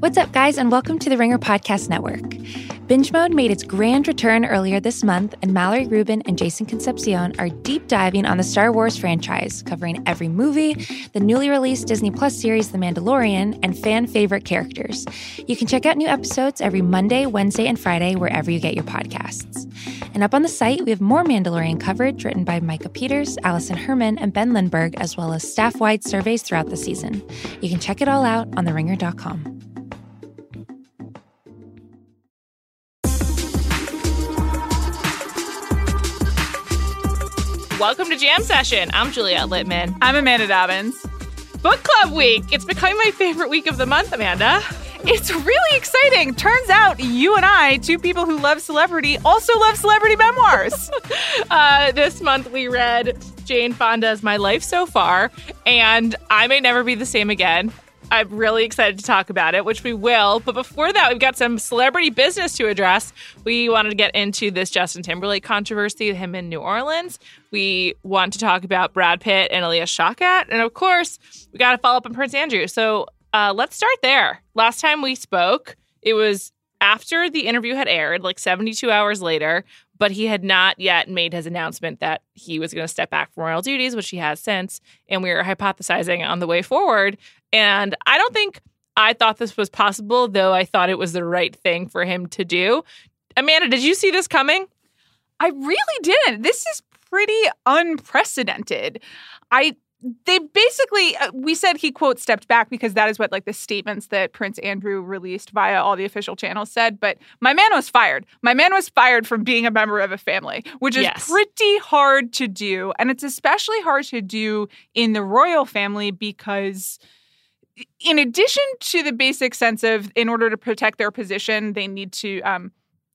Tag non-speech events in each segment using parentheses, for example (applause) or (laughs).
What's up, guys, and welcome to the Ringer Podcast Network. Binge Mode made its grand return earlier this month, and Mallory Rubin and Jason Concepcion are deep diving on the Star Wars franchise, covering every movie, the newly released Disney Plus series The Mandalorian, and fan favorite characters. You can check out new episodes every Monday, Wednesday, and Friday wherever you get your podcasts. And up on the site, we have more Mandalorian coverage written by Micah Peters, Allison Herman, and Ben Lindbergh, as well as staff wide surveys throughout the season. You can check it all out on theringer.com. Welcome to Jam Session. I'm Juliet Litman. I'm Amanda Dobbins. Book Club Week. It's becoming my favorite week of the month, Amanda. It's really exciting. Turns out you and I, two people who love celebrity, also love celebrity memoirs. (laughs) uh, this month we read Jane Fonda's My Life So Far, and I May Never Be the Same Again. I'm really excited to talk about it, which we will. But before that, we've got some celebrity business to address. We wanted to get into this Justin Timberlake controversy, him in New Orleans. We want to talk about Brad Pitt and Alia Shawkat. And of course, we got to follow up on Prince Andrew. So uh, let's start there. Last time we spoke, it was after the interview had aired, like 72 hours later, but he had not yet made his announcement that he was going to step back from royal duties, which he has since. And we were hypothesizing on the way forward. And I don't think I thought this was possible, though I thought it was the right thing for him to do. Amanda, did you see this coming? I really didn't. This is pretty unprecedented. I they basically uh, we said he quote stepped back because that is what like the statements that prince andrew released via all the official channels said but my man was fired my man was fired from being a member of a family which is Yes. pretty hard to do and it's especially hard to do in the royal family because in addition to the basic sense of in order to protect their position they need to um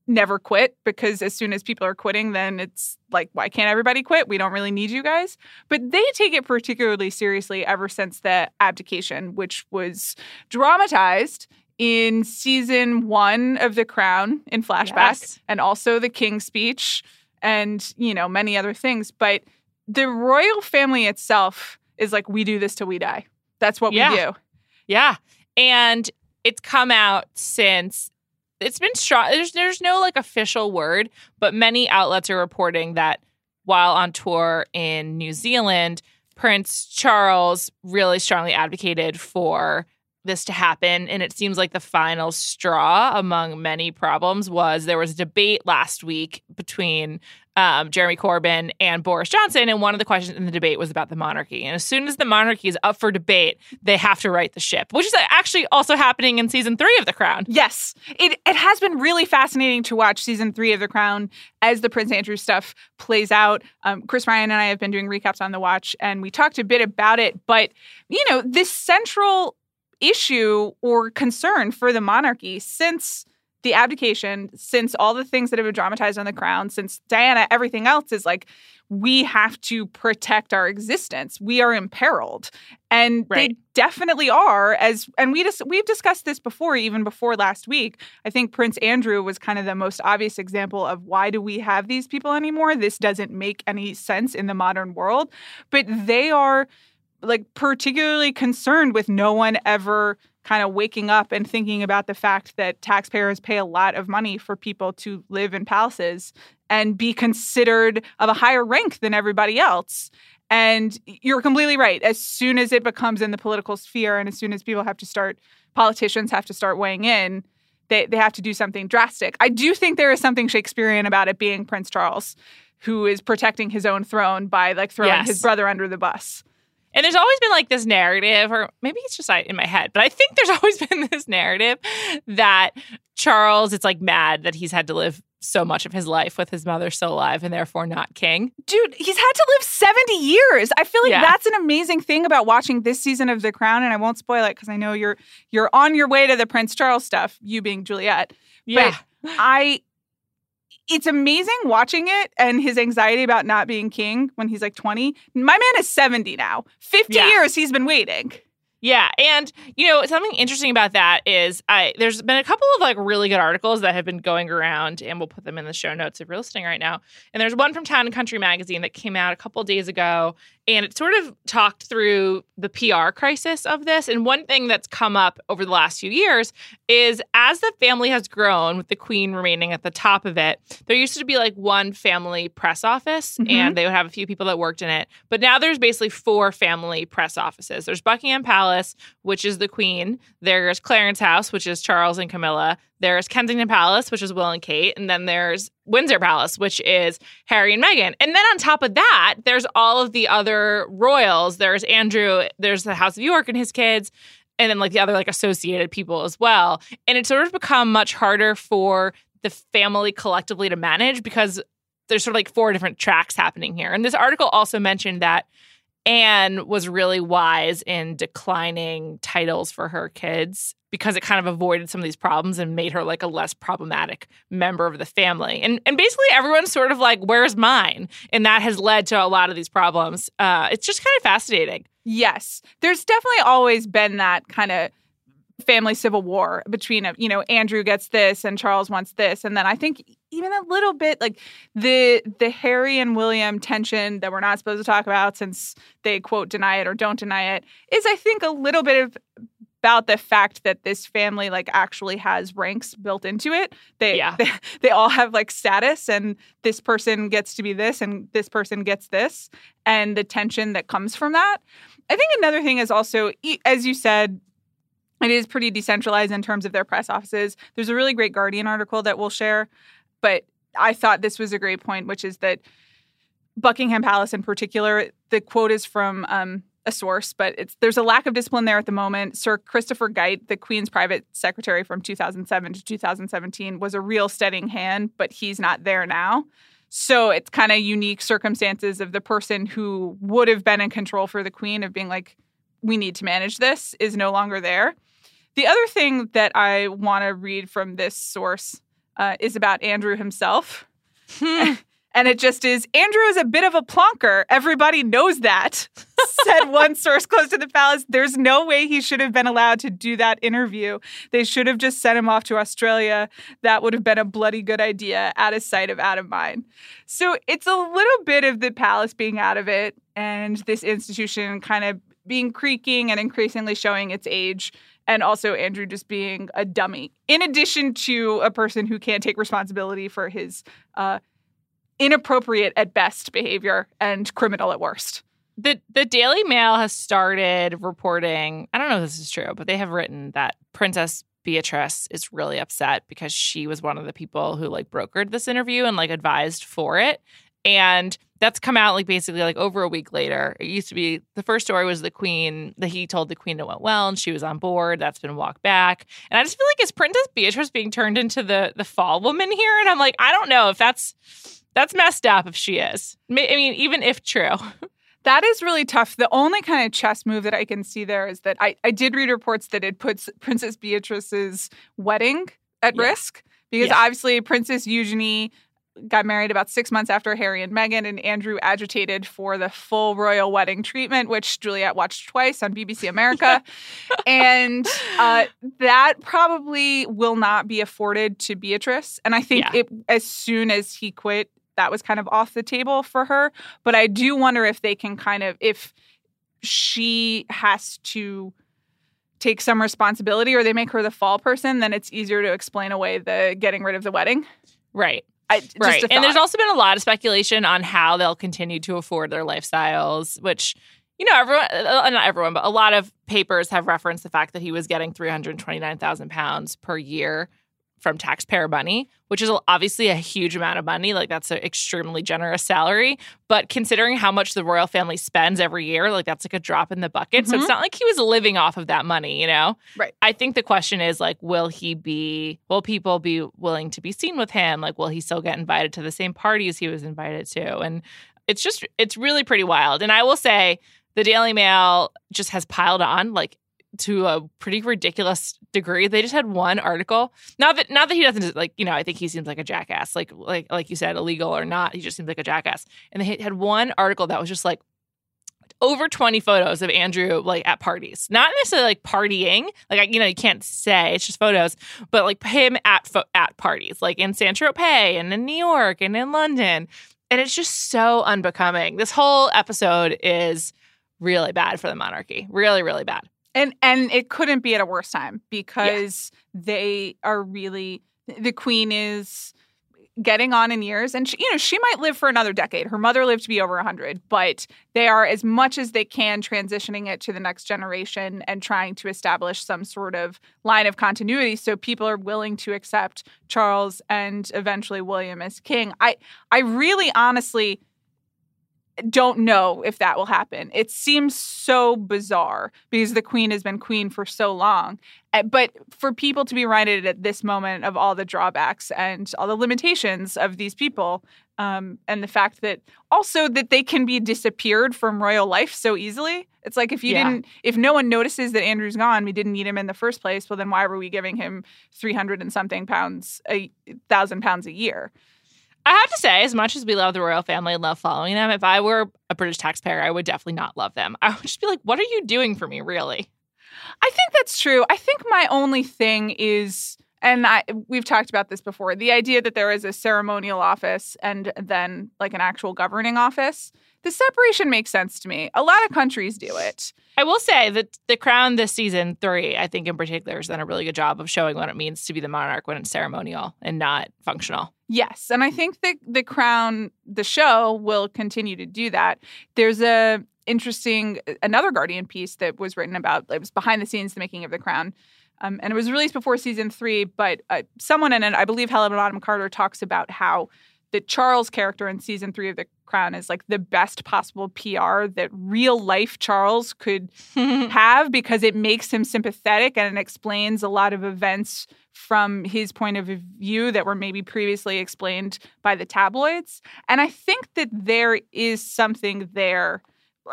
never quit because as soon as people are quitting then it's like why can't everybody quit? We don't really need you guys. But they take it particularly seriously ever since the abdication which was dramatized in season 1 of the crown in flashback Yes. and also the king's speech and you know many other things. But the royal family itself is like we do this till we die. That's what Yeah. we do Yeah. And it's come out since it's been strong. There's, there's no like official word, but many outlets are reporting that while on tour in New Zealand, Prince Charles really strongly advocated for this to happen. And it seems like the final straw among many problems was there was a debate last week between um, Jeremy Corbyn and Boris Johnson. And one of the questions in the debate was about the monarchy. And as soon as the monarchy is up for debate, they have to right the ship, which is actually also happening in season three of The Crown. Yes, it it has been really fascinating to watch season three of The Crown as the Prince Andrew stuff plays out. Um, Chris Ryan and I have been doing recaps on the watch, and we talked a bit about it. But you know, this central issue or concern for the monarchy since the abdication, since all the things that have been dramatized on the crown, since Diana, everything else is like we have to protect our existence. We are imperiled. And they definitely are as and we just we've discussed this before even before last week. I think Prince Andrew was kind of the most obvious example of why do we have these people anymore? This doesn't make any sense in the modern world. But they are like particularly concerned with no one ever kind of waking up and thinking about the fact that taxpayers pay a lot of money for people to live in palaces and be considered of a higher rank than everybody else. And you're completely right. As soon as it becomes in the political sphere and as soon as people have to start, politicians have to start weighing in, they, they have to do something drastic. I do think there is something Shakespearean about it being Prince Charles, who is protecting his own throne by like throwing Yes. his brother under the bus. And there's always been like this narrative, or maybe it's just in my head, but I think there's (laughs) always been this narrative that Charles, it's like mad that he's had to live so much of his life with his mother still alive and therefore not king. Dude, he's had to live 70 years. I feel like Yeah. that's an amazing thing about watching this season of The Crown and I won't spoil it because I know you're you're on your way to the Prince Charles stuff, you being Juliet. Yeah. I it's amazing watching it and his anxiety about not being king when he's like 20. My man is 70 now. 50 Yeah. years he's been waiting. Yeah, and you know something interesting about that is I there's been a couple of like really good articles that have been going around, and we'll put them in the show notes if you're listening right now. And there's one from Town and Country magazine that came out a couple of days ago, and it sort of talked through the PR crisis of this. And one thing that's come up over the last few years is as the family has grown, with the queen remaining at the top of it, there used to be like one family press office, Mhm. and they would have a few people that worked in it. But now there's basically four family press offices. There's Buckingham Palace, which is the queen. There's Clarence House, which is Charles and Camilla. There's Kensington Palace, which is Will and Kate, and then there's Windsor Palace, which is Harry and Meghan. And then on top of that, there's all of the other royals. There's Andrew, there's the House of York and his kids, and then like the other like associated people as well. And it's sort of become much harder for the family collectively to manage because there's sort of like four different tracks happening here. And this article also mentioned that Anne was really wise in declining titles for her kids because it kind of avoided some of these problems and made her like a less problematic member of the family. And and basically everyone's sort of like, where's mine? And that has led to a lot of these problems. Uh, it's just kind of fascinating. Yes. There's definitely always been that kind of family civil war between, uh, you know, Andrew gets this and Charles wants this. And then I think even a little bit like the the Harry and William tension that we're not supposed to talk about since they quote deny it or don't deny it is I think a little bit of about the fact that this family like actually has ranks built into it. They, Yeah. they (laughs) they all have like status and this person gets to be this and this person gets this and the tension that comes from that. I think another thing is also as you said it is pretty decentralized in terms of their press offices. There's a really great Guardian article that we'll share, but I thought this was a great point, which is that Buckingham Palace in particular, the quote is from um, a source, but it's there's a lack of discipline there at the moment. Sir Christopher Geidt, the Queen's private secretary from 2007 to 2017, was a real steadying hand, but he's not there now. So it's kind of unique circumstances of the person who would have been in control for the Queen of being like, we need to manage this is no longer there. The other thing that I want to read from this source uh, is about Andrew himself. (laughs) and it just is Andrew is a bit of a plonker. Everybody knows that, (laughs) said one source close to the palace. There's no way he should have been allowed to do that interview. They should have just sent him off to Australia. That would have been a bloody good idea, out of sight, of out of mind. So it's a little bit of the palace being out of it and this institution kind of being creaking and increasingly showing its age and also Andrew just being a dummy, in addition to a person who can't take responsibility for his uh, inappropriate at best behavior and criminal at worst. The the Daily Mail has started reporting. I don't know if this is true, but they have written that Princess Beatrice is really upset because she was one of the people who like brokered this interview and like advised for it. And that's come out like basically like over a week later. It used to be the first story was the queen that he told the queen it went well and she was on board. That's been walked back. And I just feel like is Princess Beatrice being turned into the the fall woman here? And I'm like, I don't know if that's that's messed up if she is. I mean, even if true. (laughs) That is really tough. The only kind of chess move that I can see there is that I, I did read reports that it puts Princess Beatrice's wedding at Yeah. risk because Yeah. obviously Princess Eugenie got married about six months after Harry and Meghan, and Andrew agitated for the full royal wedding treatment, which Juliet watched twice on BBC America. (laughs) and uh, that probably will not be afforded to Beatrice. And I think Yeah. it as soon as he quit, that was kind of off the table for her. But I do wonder if they can kind of if she has to take some responsibility or they make her the fall person, then it's easier to explain away the getting rid of the wedding. Right. I, just right. And there's also been a lot of speculation on how they'll continue to afford their lifestyles, which, you know, everyone, uh, not everyone, but a lot of papers have referenced the fact that he was getting 329,000 pounds per year from taxpayer money, which is obviously a huge amount of money. Like that's an extremely generous salary. But considering how much the royal family spends every year, like that's like a drop in the bucket. So it's Mhm. not like he was living off of that money, you know? Right. I think the question is like, will he be, will people be willing to be seen with him? Like, will he still get invited to the same parties he was invited to? And it's just, it's really pretty wild. And I will say, the Daily Mail just has piled on like to a pretty ridiculous degree. They just had one article. Not that not that he doesn't like, you know, I think he seems like a jackass. Like like like you said, illegal or not, he just seems like a jackass. And they had one article that was just like over 20 photos of Andrew like at parties. Not necessarily like partying. Like you know, you can't say, it's just photos, but like him at fo- at parties, like in San Tropez and in New York and in London. And it's just so unbecoming. This whole episode is really bad for the monarchy. Really, really bad. And and it couldn't be at a worse time because yeah. they are really the queen is getting on in years and she, you know she might live for another decade her mother lived to be over 100 but they are as much as they can transitioning it to the next generation and trying to establish some sort of line of continuity so people are willing to accept charles and eventually william as king i i really honestly don't know if that will happen. It seems so bizarre because the queen has been queen for so long. Eh, but for people to be reminded at this moment of all the drawbacks and all the limitations of these people, um, and the fact that also that they can be disappeared from royal life so easily. It's like if you yeah. didn't, if no one notices that Andrew's gone, we didn't need him in the first place. Well, then why were we giving him three hundred and something pounds, a thousand pounds a year? I have to say, as much as we love the royal family and love following them, if I were a British taxpayer, I would definitely not love them. I would just be like, what are you doing for me, really? I think that's true. I think my only thing is, and I we've talked about this before, the idea that there is a ceremonial office and then like an actual governing office. The separation makes sense to me. A lot of countries do it. I will say that The Crown this season three, I think in particular, has done a really good job of showing what it means to be the monarch when it's ceremonial and not functional. Yes, and I think that The Crown, the show, will continue to do that. There's a interesting another Guardian piece that was written about. It was behind the scenes, the making of The Crown. Um, and it was released before season three, but uh, someone in it, I believe Helena Bonham Carter, talks about how the Charles character in season three of The Crown is like the best possible PR that real life Charles could (laughs) have because it makes him sympathetic and it explains a lot of events from his point of view that were maybe previously explained by the tabloids. And I think that there is something there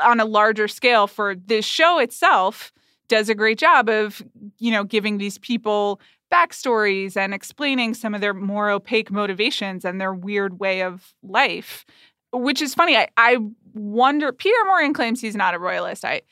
on a larger scale for this show itself does a great job of you know giving these people backstories and explaining some of their more opaque motivations and their weird way of life, which is funny. I, I wonder, Peter Morgan claims he's not a royalist. I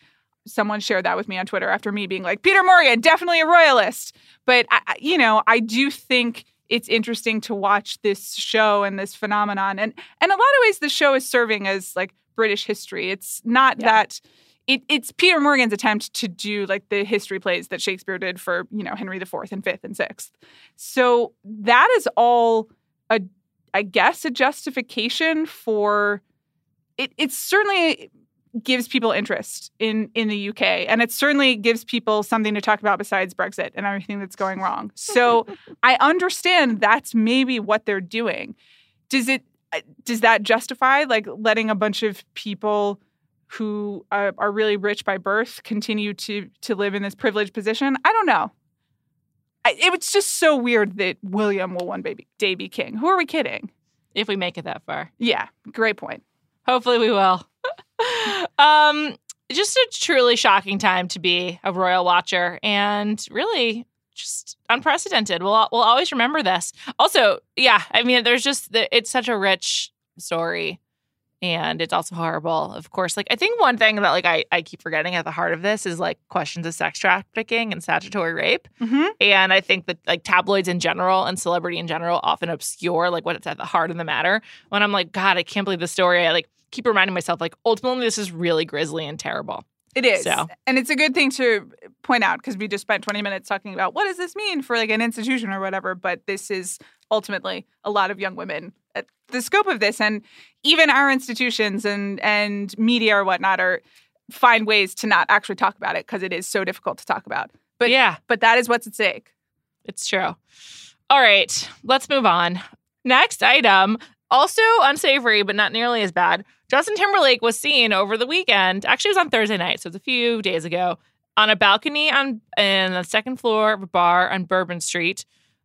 someone shared that with me on Twitter after me being like, Peter Morgan, definitely a royalist. But, I, you know, I do think it's interesting to watch this show and this phenomenon. And, and a lot of ways, the show is serving as like British history. It's not yeah. that it, it's Peter Morgan's attempt to do like the history plays that Shakespeare did for you know Henry IV and Fifth and Sixth. So that is all a, I guess, a justification for it. It certainly gives people interest in in the UK, and it certainly gives people something to talk about besides Brexit and everything that's going wrong. So (laughs) I understand that's maybe what they're doing. Does it? Uh, does that justify like letting a bunch of people? who uh, are really rich by birth continue to to live in this privileged position? I don't know. I, it was just so weird that William will one baby, day be king. Who are we kidding? If we make it that far. Yeah, great point. Hopefully we will. (laughs) um, just a truly shocking time to be a royal watcher and really just unprecedented. We'll we'll always remember this. Also, yeah, I mean there's just it's such a rich story and it's also horrible of course like i think one thing that like i, I keep forgetting at the heart of this is like questions of sex trafficking and statutory rape mm-hmm. and i think that like tabloids in general and celebrity in general often obscure like what's at the heart of the matter when i'm like god i can't believe the story i like keep reminding myself like ultimately this is really grisly and terrible it is. So. And it's a good thing to point out because we just spent 20 minutes talking about what does this mean for like an institution or whatever, but this is ultimately a lot of young women Uh, the scope of this and even our institutions and and media or whatnot are find ways to not actually talk about it because it is so difficult to talk about. But yeah, but that is what's at stake. It's true. All right, let's move on. Next item, also unsavory, but not nearly as bad. Justin Timberlake was seen over the weekend. Actually, it was on Thursday night, so it's a few days ago, on a balcony on in the second floor of a bar on Bourbon Street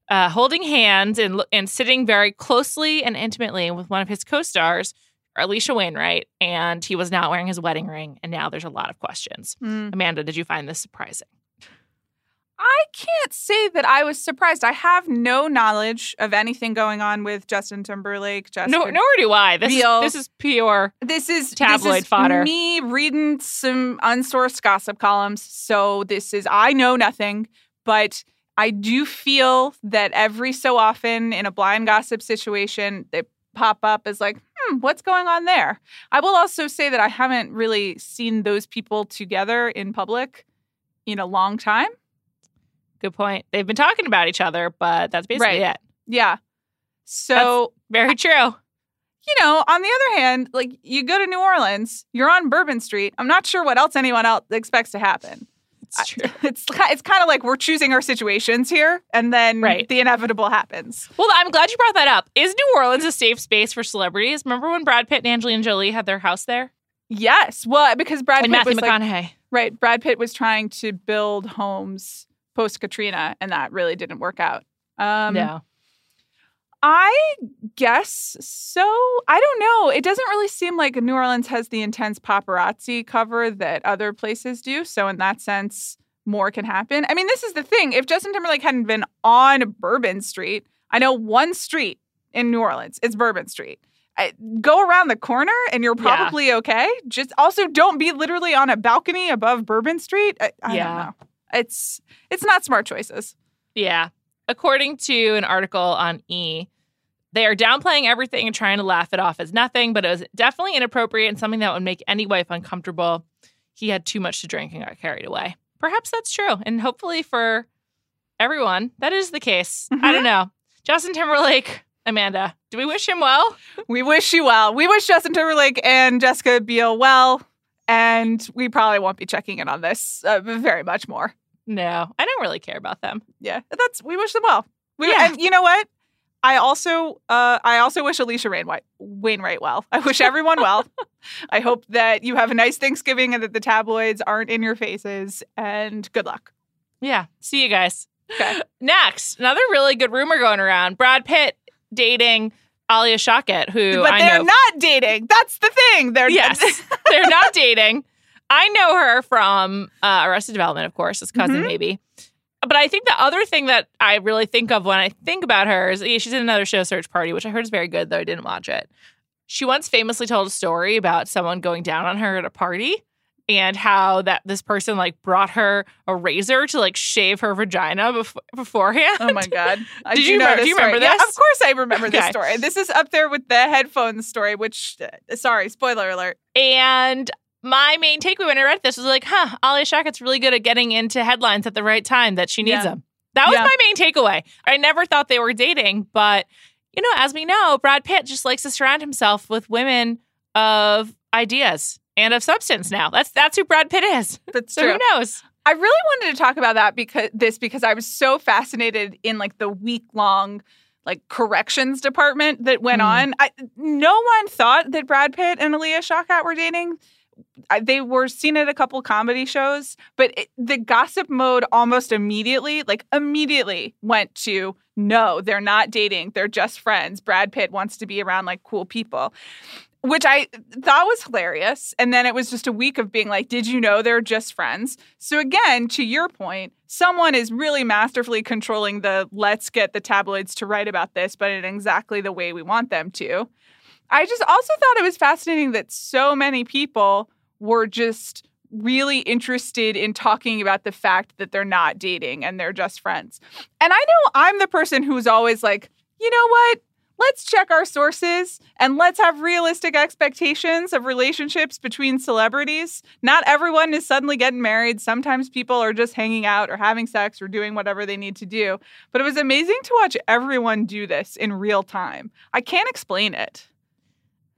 uh, holding hands and, and sitting very closely and intimately with one of his co stars, Alisha Wainwright, and he was not wearing his wedding ring. And now there's a lot of questions. Mm. Amanda, did you find this surprising? I can't say that I was surprised. I have no knowledge of anything going on with Justin Timberlake. Justin no, nor do I. This is this is pure. This is tabloid this is fodder. Me reading some unsourced gossip columns. So this is I know nothing, but I do feel that every so often in a blind gossip situation, they pop up as like, hmm, what's going on there? I will also say that I haven't really seen those people together in public in a long time. Good point. They've been talking about each other, but that's basically Right. it. Yeah. So, Very true. you know, on the other hand, like you go to New Orleans, you're on Bourbon Street. I'm not sure what else anyone else expects to happen. (laughs) It's true. It's it's kind of like we're choosing our situations here, and then Right. the inevitable happens. Well, I'm glad you brought that up. Is New Orleans a safe space for celebrities? Remember when Brad Pitt and Angelina Jolie had their house there? Yes, well, because Brad and Pitt Matthew was like, right. Brad Pitt was trying to build homes post Katrina, and that really didn't work out. Um, no. I guess so. I don't know. It doesn't really seem like New Orleans has the intense paparazzi cover that other places do. So, in that sense, more can happen. I mean, this is the thing. If Justin Timberlake hadn't been on Bourbon Street, I know one street in New Orleans, it's Bourbon Street. I, go around the corner and you're Yeah. probably okay. Just also don't be literally on a balcony above Bourbon Street. I, I Yeah. don't know. It's it's not smart choices. Yeah. According to an article on E, they are downplaying everything and trying to laugh it off as nothing, but it was definitely inappropriate and something that would make any wife uncomfortable. He had too much to drink and got carried away. Perhaps that's true. And hopefully for everyone, that is the case. I Mhm. don't know. Justin Timberlake, Amanda, do we wish him well? We wish you well. We wish Justin Timberlake and Jessica Biel well, and we probably won't be checking in on this uh, very much more. No, I don't really care about them. Yeah, that's we wish them well. We, Yeah. and you know what? I also uh, I also wish Alisha Wainwright, Wainwright well. I wish everyone well. (laughs) I hope that you have a nice Thanksgiving and that the tabloids aren't in your faces. And good luck. Yeah. See you guys. Okay. (gasps) Next, another really good rumor going around Brad Pitt dating Alia Shawkat, who but I they're know not dating. That's the thing. They're Yes, (laughs) (laughs) they're not dating. I know her from uh, Arrested Development, of course, as cousin, Mhm. maybe. But I think the other thing that I really think of when I think about her is yeah, she's in another show, Search Party, which I heard is very good, though I didn't watch it. She once famously told a story about someone going down on her at a party and how that this person like brought her a razor to like shave her vagina bef- beforehand. Oh my (laughs) god! I Did do you know remember- this do you remember story. Yeah, this? of course, I remember this story. This is up there with the headphones story. Which, uh, sorry, spoiler alert. And my main takeaway when I read this was like, huh, Alia Shawkat's really good at getting into headlines at the right time that she needs Yeah. them. That was Yeah. my main takeaway. I never thought they were dating, but you know, as we know, Brad Pitt just likes to surround himself with women of ideas and of substance now. That's that's who Brad Pitt is. (laughs) That's So true. who knows? I really wanted to talk about that because this because I was so fascinated in like the week long like corrections department that went Mm. on. I, no one thought that Brad Pitt and Alia Shawkat were dating. They were seen at a couple comedy shows, but it, the gossip mode almost immediately, like immediately, went to no, they're not dating. They're just friends. Brad Pitt wants to be around like cool people which I thought was hilarious. And then it was just a week of being like, did you know they're just friends? So, again, to your point, someone is really masterfully controlling the let's get the tabloids to write about this, but in exactly the way we want them to. I just also thought it was fascinating that so many people were just really interested in talking about the fact that they're not dating and they're just friends. And I know I'm the person who's always like, you know what? let's check our sources and let's have realistic expectations of relationships between celebrities. Not everyone is suddenly getting married. Sometimes people are just hanging out or having sex or doing whatever they need to do. But it was amazing to watch everyone do this in real time. I can't explain it.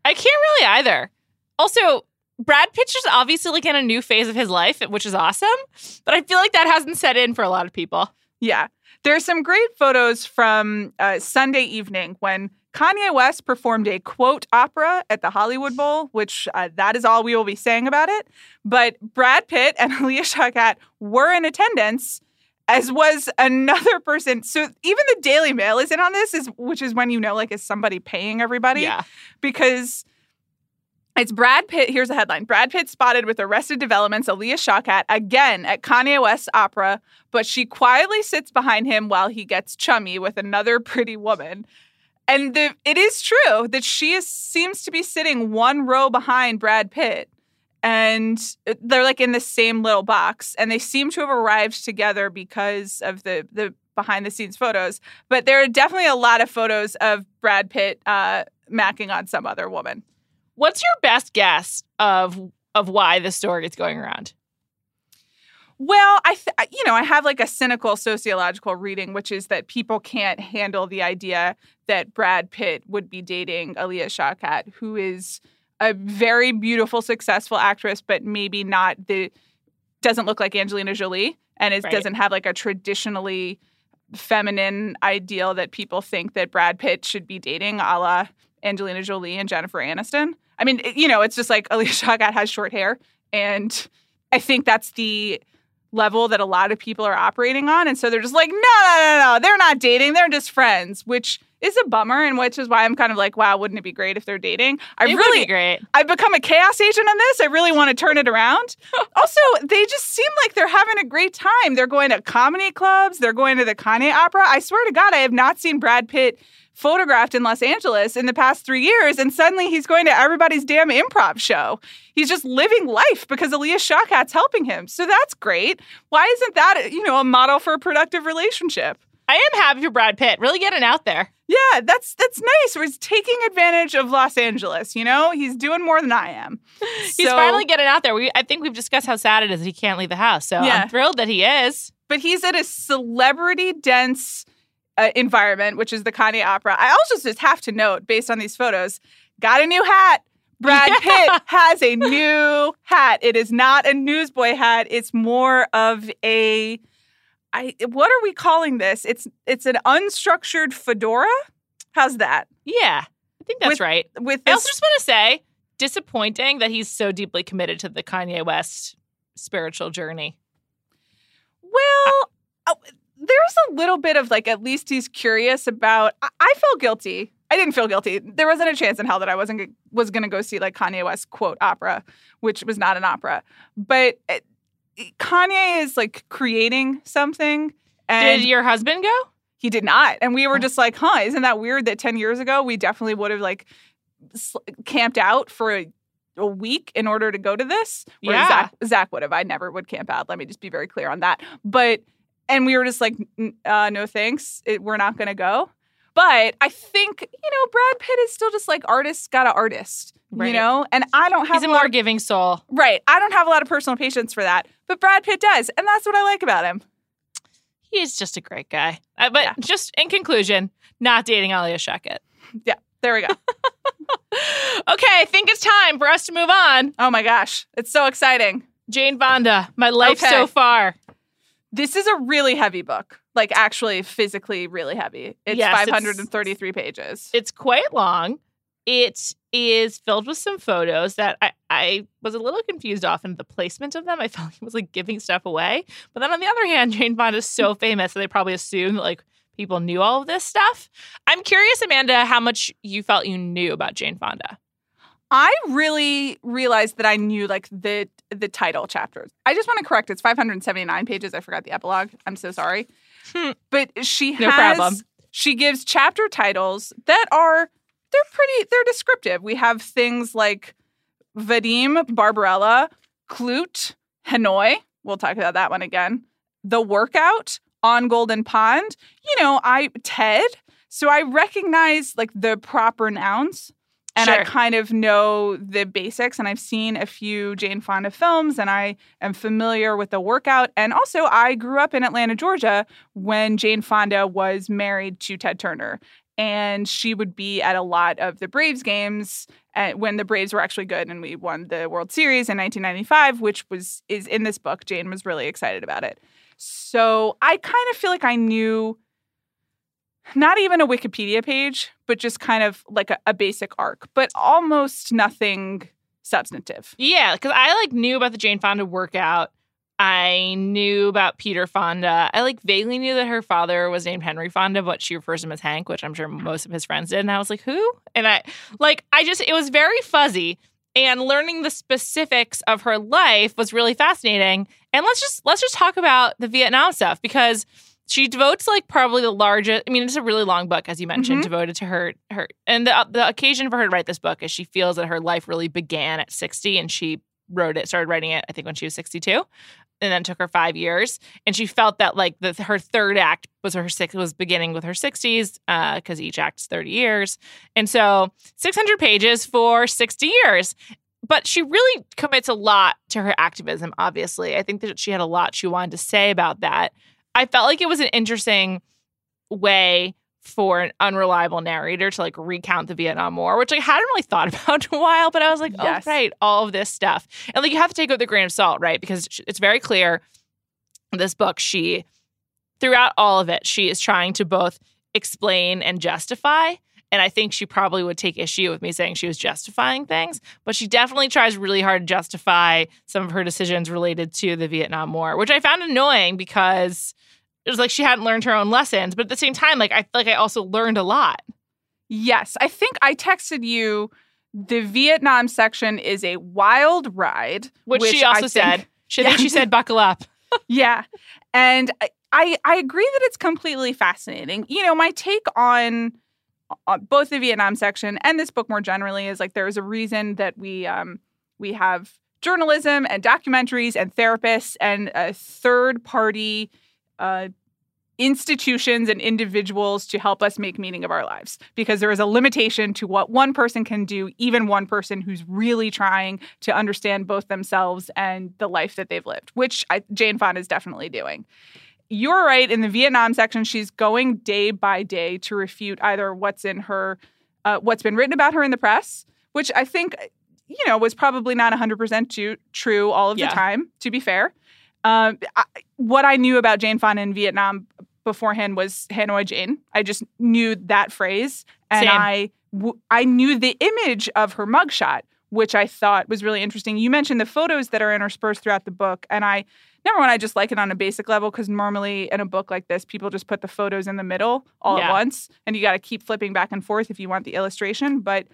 I can't really either. Also, Brad Pitt is obviously like in a new phase of his life, which is awesome. But I feel like that hasn't set in for a lot of people. Yeah. There's some great photos from uh, Sunday evening when Kanye West performed a quote opera at the Hollywood Bowl, which uh, that is all we will be saying about it. But Brad Pitt and (laughs) Alia Shawkat were in attendance, as was another person. So even the Daily Mail is in on this, is which is when you know, like, is somebody paying everybody? Yeah. because it's Brad Pitt. Here's a headline Brad Pitt spotted with Arrested Development's Alia Shawkat again at Kanye West's opera, but she quietly sits behind him while he gets chummy with another (laughs) pretty woman. And the, it is true that she is, seems to be sitting one row behind Brad Pitt. And they're like in the same little box. And they seem to have arrived together because of the, the behind the scenes photos. But there are definitely a lot of photos of Brad Pitt uh, macking on some other woman. What's your best guess of of why this story is going around? Well, I th- you know, I have like a cynical sociological reading which is that people can't handle the idea that Brad Pitt would be dating Alia Shawkat, who is a very beautiful successful actress but maybe not the doesn't look like Angelina Jolie and it Right. doesn't have like a traditionally feminine ideal that people think that Brad Pitt should be dating, a la Angelina Jolie and Jennifer Aniston. I mean, it- you know, it's just like (laughs) Alicia Shawkat has short hair, and I think that's the level that a lot of people are operating on, and so they're just like, no, no, no, no, they're not dating, they're just friends, which is a bummer, and which is why I'm kind of like, wow, wouldn't it be great if they're dating? I it really, great. I've become a chaos agent on this. I really want to turn it around. (laughs) also, they just seem like they're having a great time. They're going to comedy clubs, they're going to the Kanye opera. I swear to God, I have not seen Brad Pitt photographed in Los Angeles in the past three years, and suddenly he's going to everybody's damn improv show. He's just living life because Alia Shawkat's helping him. So that's great. Why isn't that, you know, a model for a productive relationship? I am happy for Brad Pitt. Really getting out there. Yeah, that's that's nice. Where he's taking advantage of Los Angeles. You know, he's doing more than I am. (laughs) He's So- finally getting out there. We I think we've discussed how sad it is that he can't leave the house. So Yeah. I'm thrilled that he is. but he's at a celebrity dense uh, environment, which is the Kanye Opera. I also just have to note, based on these photos, got a new hat. Brad. (laughs) Pitt has a new hat. It is not a newsboy hat. It's more of a I what are we calling this? It's it's an unstructured fedora. How's that? Yeah. I think that's With right. With I also just want to say, disappointing that he's so deeply committed to the Kanye West spiritual journey. Well, oh, there's a little bit of like, at least he's curious about. I, I felt guilty. I didn't feel guilty. There wasn't a chance in hell that I wasn't g- was going to go see like Kanye West quote opera, which was not an opera. But uh, Kanye is like creating something, and Did your husband go? he did not. And we were Oh. just like, huh, isn't that weird that 10 years ago we definitely would have like sl- camped out for a, a week in order to go to this? Yeah. Zach, Zach would have. I never would camp out. Let me just be very clear on that. But, and we were just like, uh, no thanks. It, we're not going to go. But I think, you know, Brad Pitt is still just like artist got an artist, Right. you know? And I don't have He's a a lot more of, giving soul. right. I don't have a lot of personal patience for that. But Brad Pitt does. And that's what I like about him. He is just a great guy. Uh, but Yeah. just in conclusion, not dating Alia Yeah, There we go. (laughs) (laughs) okay, I think it's time for us to move on. oh my gosh. It's so exciting. Jane Fonda, my life Okay. so far. This is a really heavy book, like actually physically really heavy. It's Yes, it's- 533 pages. It's quite long. It is filled with some photos that I, I was a little confused often the placement of them. I (laughs) felt he was like giving stuff away. But then on the other hand, (laughs) Jane Fonda is so (laughs) famous that they probably assume that like people knew all of this stuff. I'm curious, Amanda, how much you felt you knew about Jane Fonda. I really realized that I knew like the the title chapters. I just want to correct it's 579 pages. I forgot the epilogue. I'm so sorry. Hmm. But she has No problem. she gives chapter titles that are they're pretty they're descriptive. We have things like Vadim Barbarella, Klute, Hanoi. We'll talk about that one again. The workout on Golden Pond. You know, I Ted. So I recognize like the proper nouns and I kind of know the basics. And I've seen a few Jane Fonda films, and I am familiar with the workout. And also, I grew up in Atlanta, Georgia, when Jane Fonda was married to Ted Turner, and she would be at a lot of the Braves games uh, when the Braves were actually good, and we won the World Series in 1995, which was is in this book. Jane was really excited about it. So I kind of feel like I knew not even a Wikipedia page, but just kind of like a, a basic arc, but almost nothing substantive. Yeah, because I like knew about the Jane Fonda workout. I knew about Peter Fonda. I like vaguely knew that her father was named Henry Fonda, but she refers to him as Hank, which I'm sure most of his friends did. And I was like, who? And I like I just it was very fuzzy. And learning the specifics of her life was really fascinating. And let's just let's just talk about the Vietnam stuff because she devotes like probably the largest. I mean, it's a really long book, as you mentioned, Mhm. devoted to her her. And the the occasion for her to write this book is she feels that her life really began at 60, and she wrote it, started writing it, I think, when she was 62. and then took her five years. And she felt that like the, her third act was her six was beginning with her 60s because uh, each act's 30 years. And so 600 pages for 60 years. But she really commits a lot to her activism, obviously. I think that she had a lot she wanted to say about that. I felt like it was an interesting way for an unreliable narrator to like recount the Vietnam War, which I hadn't really thought (laughs) about in a while, but I was like, oh, yes. oh, right, all of this stuff. And like, you have to take it with a grain of salt, right? Because it's very clear this book, she, throughout all of it, she is trying to both explain and justify. And I think she probably would take issue with me saying she was justifying things, but she definitely tries really hard to justify some of her decisions related to the Vietnam War, which I found annoying because it was like she hadn't learned her own lessons. But at the same time, like I feel like I also learned a lot. Yes. I think I texted you the Vietnam section is a wild ride. Which, which she also I said. Think, she yeah. (laughs) she said buckle up. yeah. And I, I agree that it's completely fascinating. You know, my take on, on both the Vietnam section and this book more generally is like there is a reason that we um we have journalism and documentaries and therapists and a third party uh, institutions and individuals to help us make meaning of our lives because there is a limitation to what one person can do even one person who's really trying to understand both themselves and the life that they've lived which I, jane fonda is definitely doing you're right in the vietnam section she's going day by day to refute either what's in her uh, what's been written about her in the press which i think you know was probably not 100% true all of yeah. the time to be fair um, I, what I knew about Jane Fonda in Vietnam beforehand was Hanoi Jane. I just knew that phrase, and Same. I w- I knew the image of her mugshot, which I thought was really interesting. You mentioned the photos that are interspersed throughout the book, and I number one, I just like it on a basic level because normally in a book like this, people just put the photos in the middle all yeah. at once, and you got to keep flipping back and forth if you want the illustration. But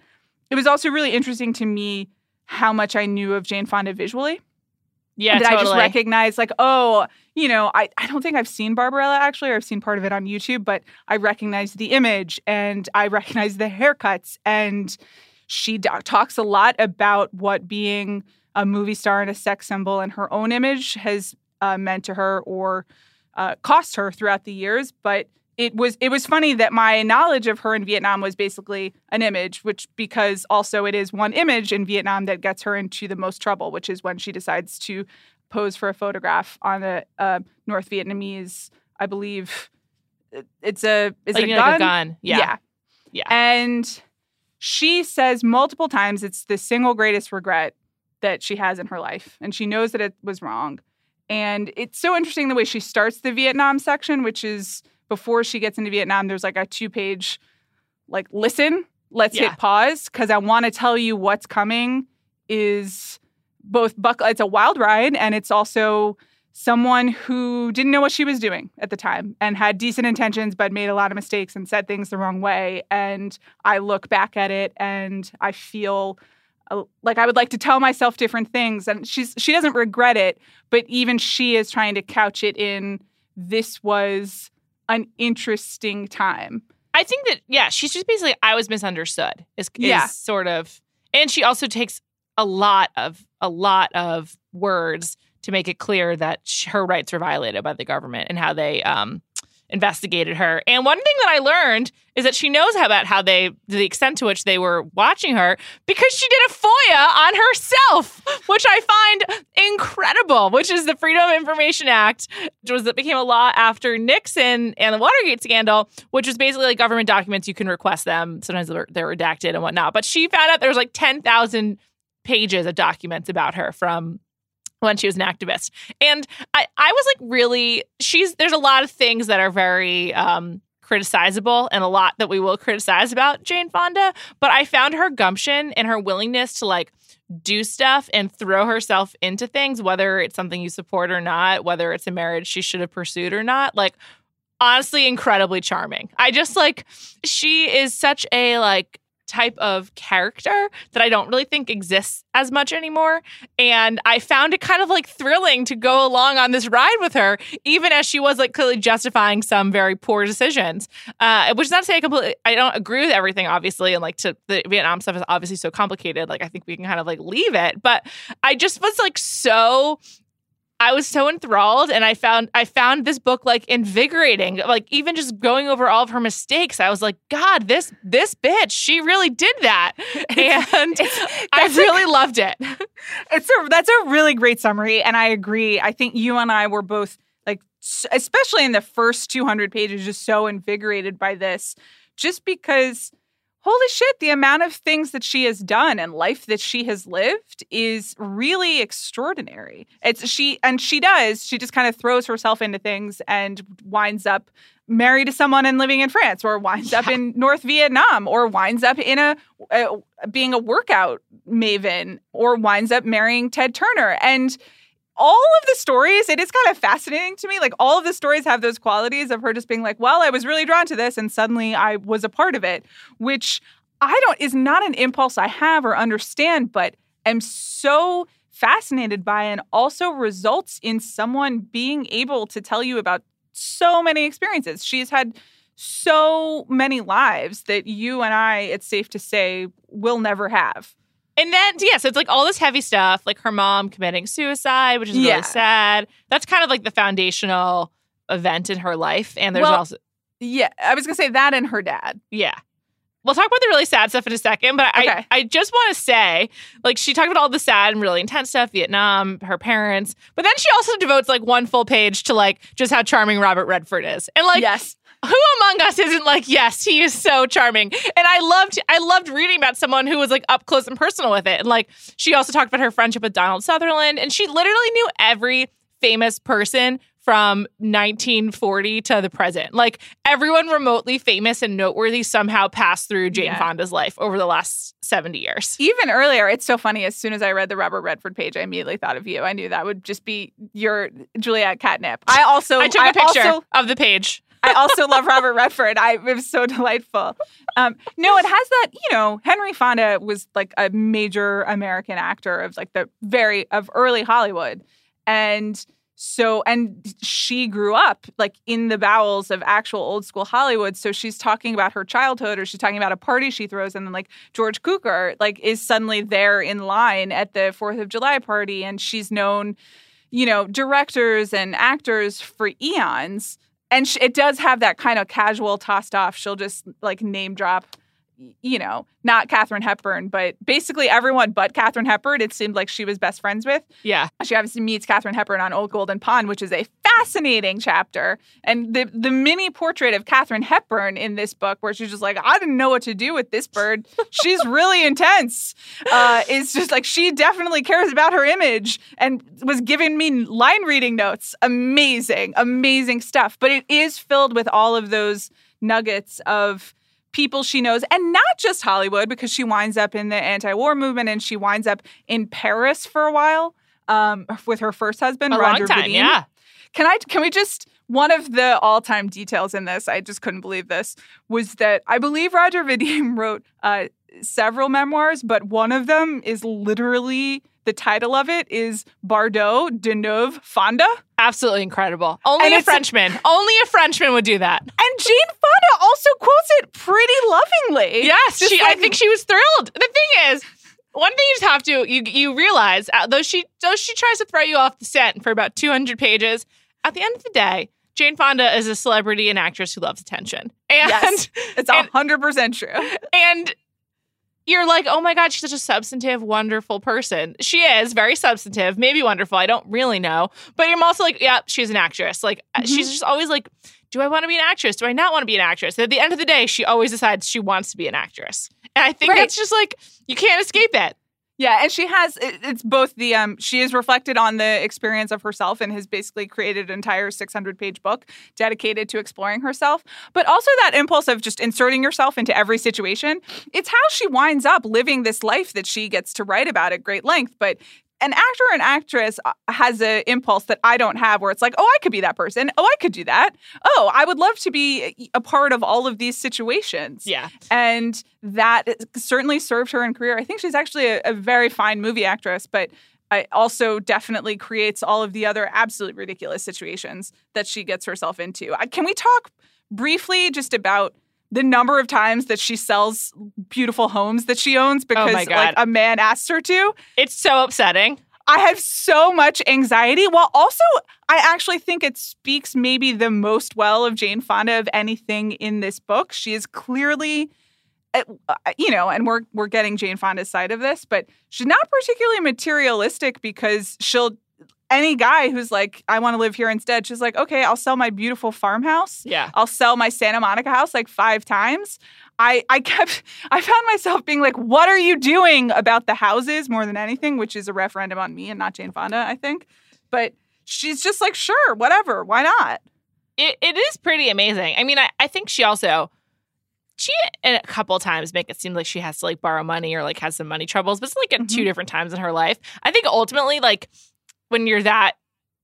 it was also really interesting to me how much I knew of Jane Fonda visually. Yeah, that totally. I just recognized, like, oh, you know, I, I don't think I've seen Barbarella actually, or I've seen part of it on YouTube, but I recognize the image and I recognize the haircuts. And she do- talks a lot about what being a movie star and a sex symbol and her own image has uh, meant to her or uh, cost her throughout the years. But it was it was funny that my knowledge of her in Vietnam was basically an image, which because also it is one image in Vietnam that gets her into the most trouble, which is when she decides to pose for a photograph on a, a North Vietnamese, I believe it's a is like, it a gun? Like a gun? Yeah. yeah, yeah, and she says multiple times it's the single greatest regret that she has in her life, and she knows that it was wrong. And it's so interesting the way she starts the Vietnam section, which is before she gets into Vietnam, there's like a two page, like, listen, let's yeah. hit pause because I want to tell you what's coming is both buck it's a wild ride and it's also someone who didn't know what she was doing at the time and had decent intentions but made a lot of mistakes and said things the wrong way and i look back at it and i feel like i would like to tell myself different things and she's she doesn't regret it but even she is trying to couch it in this was an interesting time. I think that yeah, she's just basically I was misunderstood. Is, is yeah. sort of, and she also takes a lot of a lot of words to make it clear that her rights are violated by the government and how they um investigated her. And one thing that I learned is that she knows about how they, the extent to which they were watching her, because she did a FOIA on herself, which I find incredible. Which is the Freedom of Information Act, which was that became a law after Nixon and the Watergate scandal, which was basically like government documents you can request them. Sometimes they're, they're redacted and whatnot. But she found out there was like ten thousand pages of documents about her from when she was an activist. And I, I was like really she's there's a lot of things that are very um criticizable and a lot that we will criticize about Jane Fonda, but I found her gumption and her willingness to like do stuff and throw herself into things whether it's something you support or not, whether it's a marriage she should have pursued or not, like honestly incredibly charming. I just like she is such a like type of character that I don't really think exists as much anymore. And I found it kind of like thrilling to go along on this ride with her, even as she was like clearly justifying some very poor decisions. Uh, which is not to say I completely, I don't agree with everything, obviously. And like to the Vietnam stuff is obviously so complicated. Like I think we can kind of like leave it. But I just was like so I was so enthralled and I found I found this book like invigorating. Like even just going over all of her mistakes, I was like, God, this this bitch, she really did that. (laughs) And I really loved it. (laughs) It's a that's a really great summary and I agree. I think you and I were both like especially in the first 200 pages just so invigorated by this just because holy shit, the amount of things that she has done and life that she has lived is really extraordinary. It's she, and she does, she just kind of throws herself into things and winds up married to someone and living in France, or winds yeah. up in North Vietnam, or winds up in a, a being a workout maven, or winds up marrying Ted Turner. And all of the stories, it is kind of fascinating to me. Like all of the stories have those qualities of her just being like, well, I was really drawn to this and suddenly I was a part of it, which I don't is not an impulse I have or understand, but am so fascinated by and also results in someone being able to tell you about so many experiences. She's had so many lives that you and I, it's safe to say, will never have. And then, yeah, so it's like all this heavy stuff, like her mom committing suicide, which is yeah. really sad. That's kind of like the foundational event in her life. And there's well, also. Yeah, I was going to say that and her dad. Yeah. We'll talk about the really sad stuff in a second, but okay. I, I just want to say, like, she talked about all the sad and really intense stuff, Vietnam, her parents, but then she also devotes like one full page to like just how charming Robert Redford is. And like, yes who among us isn't like, yes, he is so charming. And I loved I loved reading about someone who was like up close and personal with it. And like she also talked about her friendship with Donald Sutherland. And she literally knew every famous person from 1940 to the present. Like everyone remotely famous and noteworthy somehow passed through Jane yeah. Fonda's life over the last 70 years. Even earlier, it's so funny. As soon as I read the Robert Redford page, I immediately thought of you. I knew that would just be your Juliet catnip. I also I took a picture also, of the page. I also love Robert Redford. I it was so delightful. Um, no, it has that. You know, Henry Fonda was like a major American actor of like the very of early Hollywood, and so and she grew up like in the bowels of actual old school Hollywood. So she's talking about her childhood, or she's talking about a party she throws, and then like George Cukor like is suddenly there in line at the Fourth of July party, and she's known you know, directors and actors for eons and it does have that kind of casual tossed off. She'll just like name drop, you know, not Katharine Hepburn, but basically everyone but Katharine Hepburn. It seemed like she was best friends with. Yeah, she obviously meets Katharine Hepburn on Old Golden Pond, which is a fascinating chapter. And the the mini portrait of Katharine Hepburn in this book, where she's just like, I didn't know what to do with this bird. (laughs) she's really intense. Uh, it's just like she definitely cares about her image and was giving me line reading notes. Amazing, amazing stuff. But it is filled with all of those nuggets of people she knows, and not just Hollywood, because she winds up in the anti-war movement and she winds up in Paris for a while um, with her first husband, a Roger long time, Vadim. Yeah. Can I? Can we just? One of the all-time details in this, I just couldn't believe this, was that I believe Roger Vadim (laughs) wrote uh, several memoirs, but one of them is literally the title of it is Bardot Deneuve Fonda. Absolutely incredible. Only and a Frenchman. A, only a Frenchman would do that. And Jane Fonda also quotes it pretty lovingly. Yes, she, like, I think she was thrilled. The thing is, one thing you just have to you you realize uh, though she though she tries to throw you off the scent for about 200 pages, at the end of the day, Jane Fonda is a celebrity and actress who loves attention. And yes, it's (laughs) hundred percent true. And you're like, oh my God, she's such a substantive, wonderful person. She is very substantive, maybe wonderful. I don't really know. But you're also like, yeah, she's an actress. Like, uh, mm-hmm. she's just always like, do I want to be an actress? Do I not want to be an actress? And at the end of the day, she always decides she wants to be an actress. And I think right. that's just like, you can't escape it. Yeah, and she has it's both the um she is reflected on the experience of herself and has basically created an entire 600 page book dedicated to exploring herself, but also that impulse of just inserting yourself into every situation. It's how she winds up living this life that she gets to write about at great length, but an actor and actress uh, has an impulse that I don't have where it's like, oh, I could be that person. Oh, I could do that. Oh, I would love to be a part of all of these situations. Yeah. And that certainly served her in career. I think she's actually a, a very fine movie actress, but it also definitely creates all of the other absolutely ridiculous situations that she gets herself into. Can we talk briefly just about the number of times that she sells beautiful homes that she owns oh because oh like a man asked her to. It's so upsetting. I have so much anxiety. While also, I actually think it speaks maybe the most well of Jane Fonda of anything in this book. She is clearly, uh, you know, and we're we're getting Jane Fonda's side of this, but she's not particularly materialistic because she'll any guy who's like, I want to live here instead, she's like, okay, I'll sell my beautiful farmhouse. Yeah. I'll sell my Santa Monica house like five times. I, I kept (laughs) I found myself being like, what are you doing about the houses more than anything, which is a referendum on me and not Jane Fonda, I think. But she's just like, sure, whatever, why not? It, it is pretty amazing. I mean, I, I think she also she a couple times make it seem like she has to like borrow money or like has some money troubles, but it's like at mm-hmm. two different times in her life. I think ultimately, like when you're that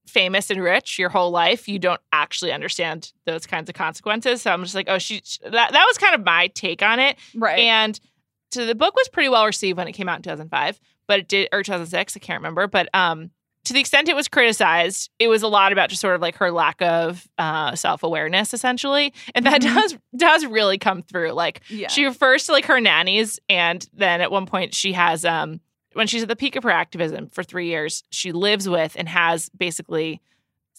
famous and rich your whole life, you don't actually understand those kinds of consequences. So I'm just like, oh, she, that, that was kind of my take on it. Right. And so the book was pretty well received when it came out in 2005, but it did, or 2006, I can't remember. But um, to the extent it was criticized, it was a lot about just sort of like her lack of uh, self awareness, essentially, and that mm-hmm. does does really come through. Like yeah. she refers to like her nannies, and then at one point she has um when she's at the peak of her activism for three years, she lives with and has basically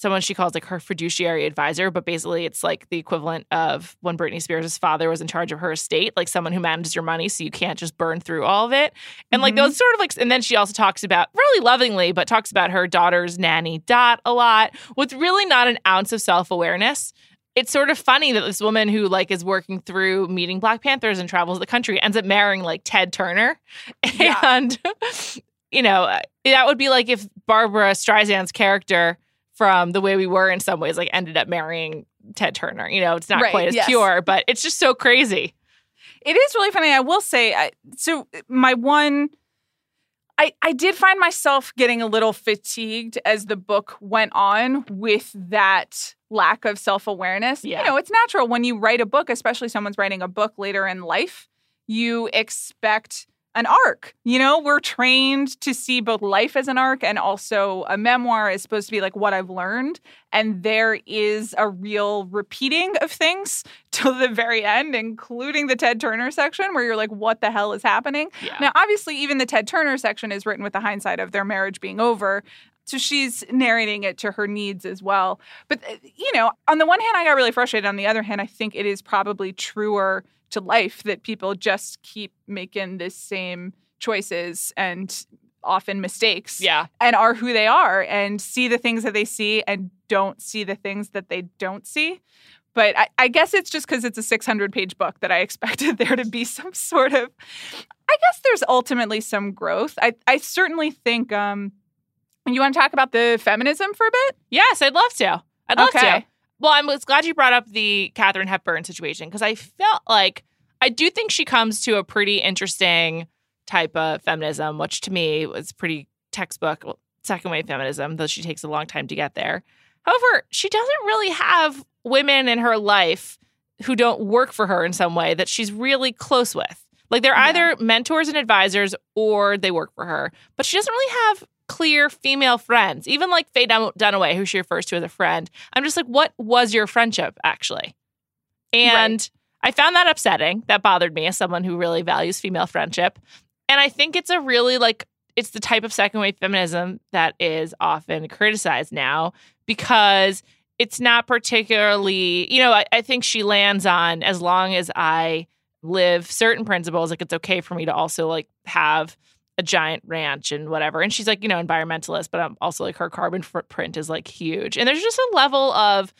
someone she calls like her fiduciary advisor, but basically it's like the equivalent of when Britney Spears' father was in charge of her estate, like someone who manages your money so you can't just burn through all of it. And mm-hmm. like those sort of like, and then she also talks about really lovingly, but talks about her daughter's nanny Dot a lot with really not an ounce of self awareness it's sort of funny that this woman who like is working through meeting Black Panthers and travels the country ends up marrying like Ted Turner. Yeah. (laughs) And you know, that would be like if Barbra Streisand's character from The Way We Were in some ways like ended up marrying Ted Turner. You know, it's not right, quite as yes. pure, but it's just so crazy. It is really funny. I will say I, so my one I, I did find myself getting a little fatigued as the book went on with that lack of self awareness. Yeah. You know, it's natural when you write a book, especially someone's writing a book later in life, you expect an arc. You know, we're trained to see both life as an arc and also a memoir is supposed to be like what I've learned. And there is a real repeating of things (laughs) till the very end, including the Ted Turner section where you're like, what the hell is happening? Yeah. Now, obviously, even the Ted Turner section is written with the hindsight of their marriage being over. So she's narrating it to her needs as well. But, uh, you know, on the one hand, I got really frustrated. On the other hand, I think it is probably truer to life that people just keep making the same choices and often mistakes. Yeah. And are who they are and see the things that they see and don't see the things that they don't see. But I, I guess it's just because it's a 600 page book that I expected (laughs) there to be some sort of. I guess there's ultimately some growth. I, I certainly think um, you want to talk about the feminism for a bit? Yes, I'd love to. I'd love okay. to. Well, I was glad you brought up the Katharine Hepburn situation because I felt like I do think she comes to a pretty interesting type of feminism, which to me was pretty textbook second wave feminism, though she takes a long time to get there. However, she doesn't really have women in her life who don't work for her in some way that she's really close with. Like they're yeah. either mentors and advisors or they work for her, but she doesn't really have clear female friends, even like Faye Dun- Dunaway, who she refers to as a friend. I'm just like, what was your friendship actually? And right. I found that upsetting. That bothered me as someone who really values female friendship. And I think it's a really like, it's the type of second wave feminism that is often criticized now because it's not particularly, you know, I, I think she lands on as long as I live certain principles, like it's okay for me to also like have a giant ranch and whatever. And she's like, you know, environmentalist, but I'm also like her carbon footprint is like huge. And there's just a level of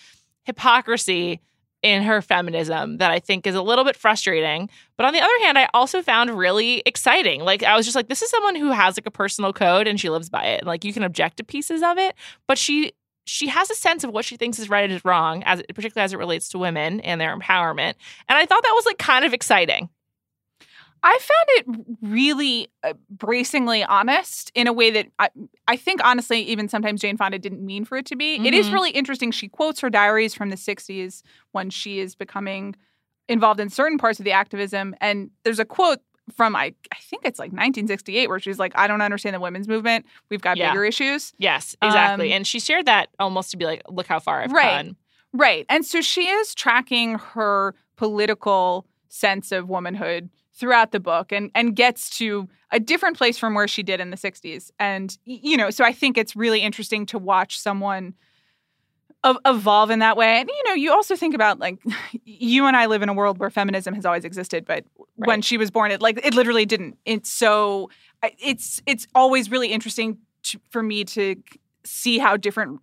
hypocrisy in her feminism that I think is a little bit frustrating. But on the other hand, I also found really exciting. Like I was just like, this is someone who has like a personal code and she lives by it. And like you can object to pieces of it, but she she has a sense of what she thinks is right and is wrong, as particularly as it relates to women and their empowerment. And I thought that was like kind of exciting. I found it really uh, bracingly honest in a way that I, I think, honestly, even sometimes Jane Fonda didn't mean for it to be. Mm-hmm. It is mm-hmm. really interesting. She quotes her diaries from the 60s when she is becoming involved in certain parts of the activism. And there's a quote from, I, I think it's like 1968, where she's like, I don't understand the women's movement. We've got yeah. bigger issues. Yes, exactly. Um, and she shared that almost to be like, look how far I've right, gone. Right. And so she is tracking her political sense of womanhood throughout the book and and gets to a different place from where she did in the 60s and you know so i think it's really interesting to watch someone evolve in that way. And you know you also think about like (laughs) you and i live in a world where feminism has always existed but right. when she was born it like it literally didn't. It's so it's it's always really interesting to, for me to see how different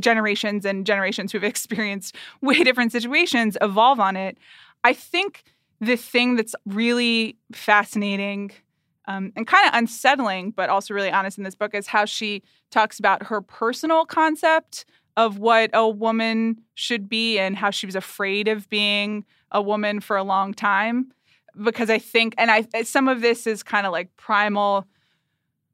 generations and generations who've (laughs) experienced way different situations evolve on it. I think the thing that's really fascinating um, and kind of unsettling, but also really honest in this book is how she talks about her personal concept of what a woman should be and how she was afraid of being a woman for a long time. Because I think, and I some of this is kind of like primal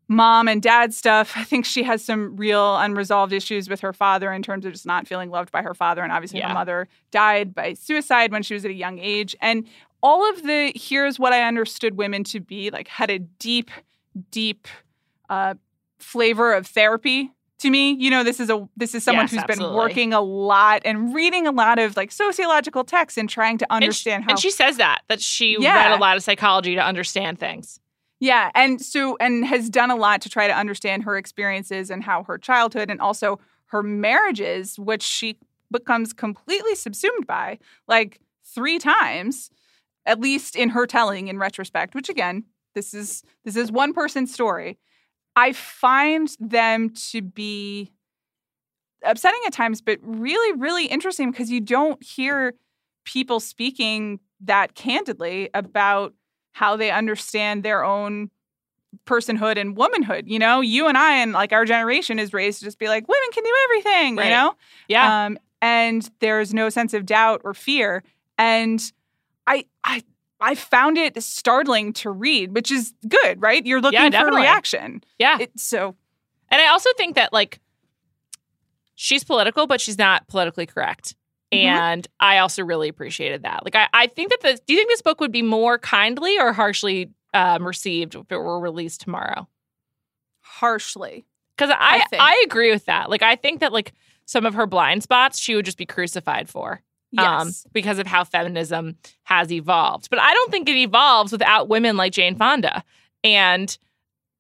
mom and dad stuff. I think she has some real unresolved issues with her father in terms of just not feeling loved by her father. And obviously, yeah. her mother died by suicide when she was at a young age. And all of the here's what I understood women to be like had a deep, deep uh, flavor of therapy to me. You know, this is a this is someone yes, who's absolutely. been working a lot and reading a lot of like sociological texts and trying to understand and she, how. And she says that that she yeah. read a lot of psychology to understand things. Yeah, and so and has done a lot to try to understand her experiences and how her childhood and also her marriages, which she becomes completely subsumed by, like three times at least in her telling in retrospect, which again, this is this is one person's story. I find them to be upsetting at times, but really, really interesting because you don't hear people speaking that candidly about how they understand their own personhood and womanhood. You know, you and I and like our generation is raised to just be like, women can do everything, right. you know? Yeah. Um, and there's no sense of doubt or fear. And I I I found it startling to read, which is good, right? You're looking yeah, for a reaction. Yeah. It, so And I also think that like she's political, but she's not politically correct. Mm-hmm. And I also really appreciated that. Like I, I think that the do you think this book would be more kindly or harshly um, received if it were released tomorrow? Harshly. Because I, I, I agree with that. Like I think that like some of her blind spots she would just be crucified for. Um, yes. Because of how feminism has evolved. But I don't think it evolves without women like Jane Fonda. And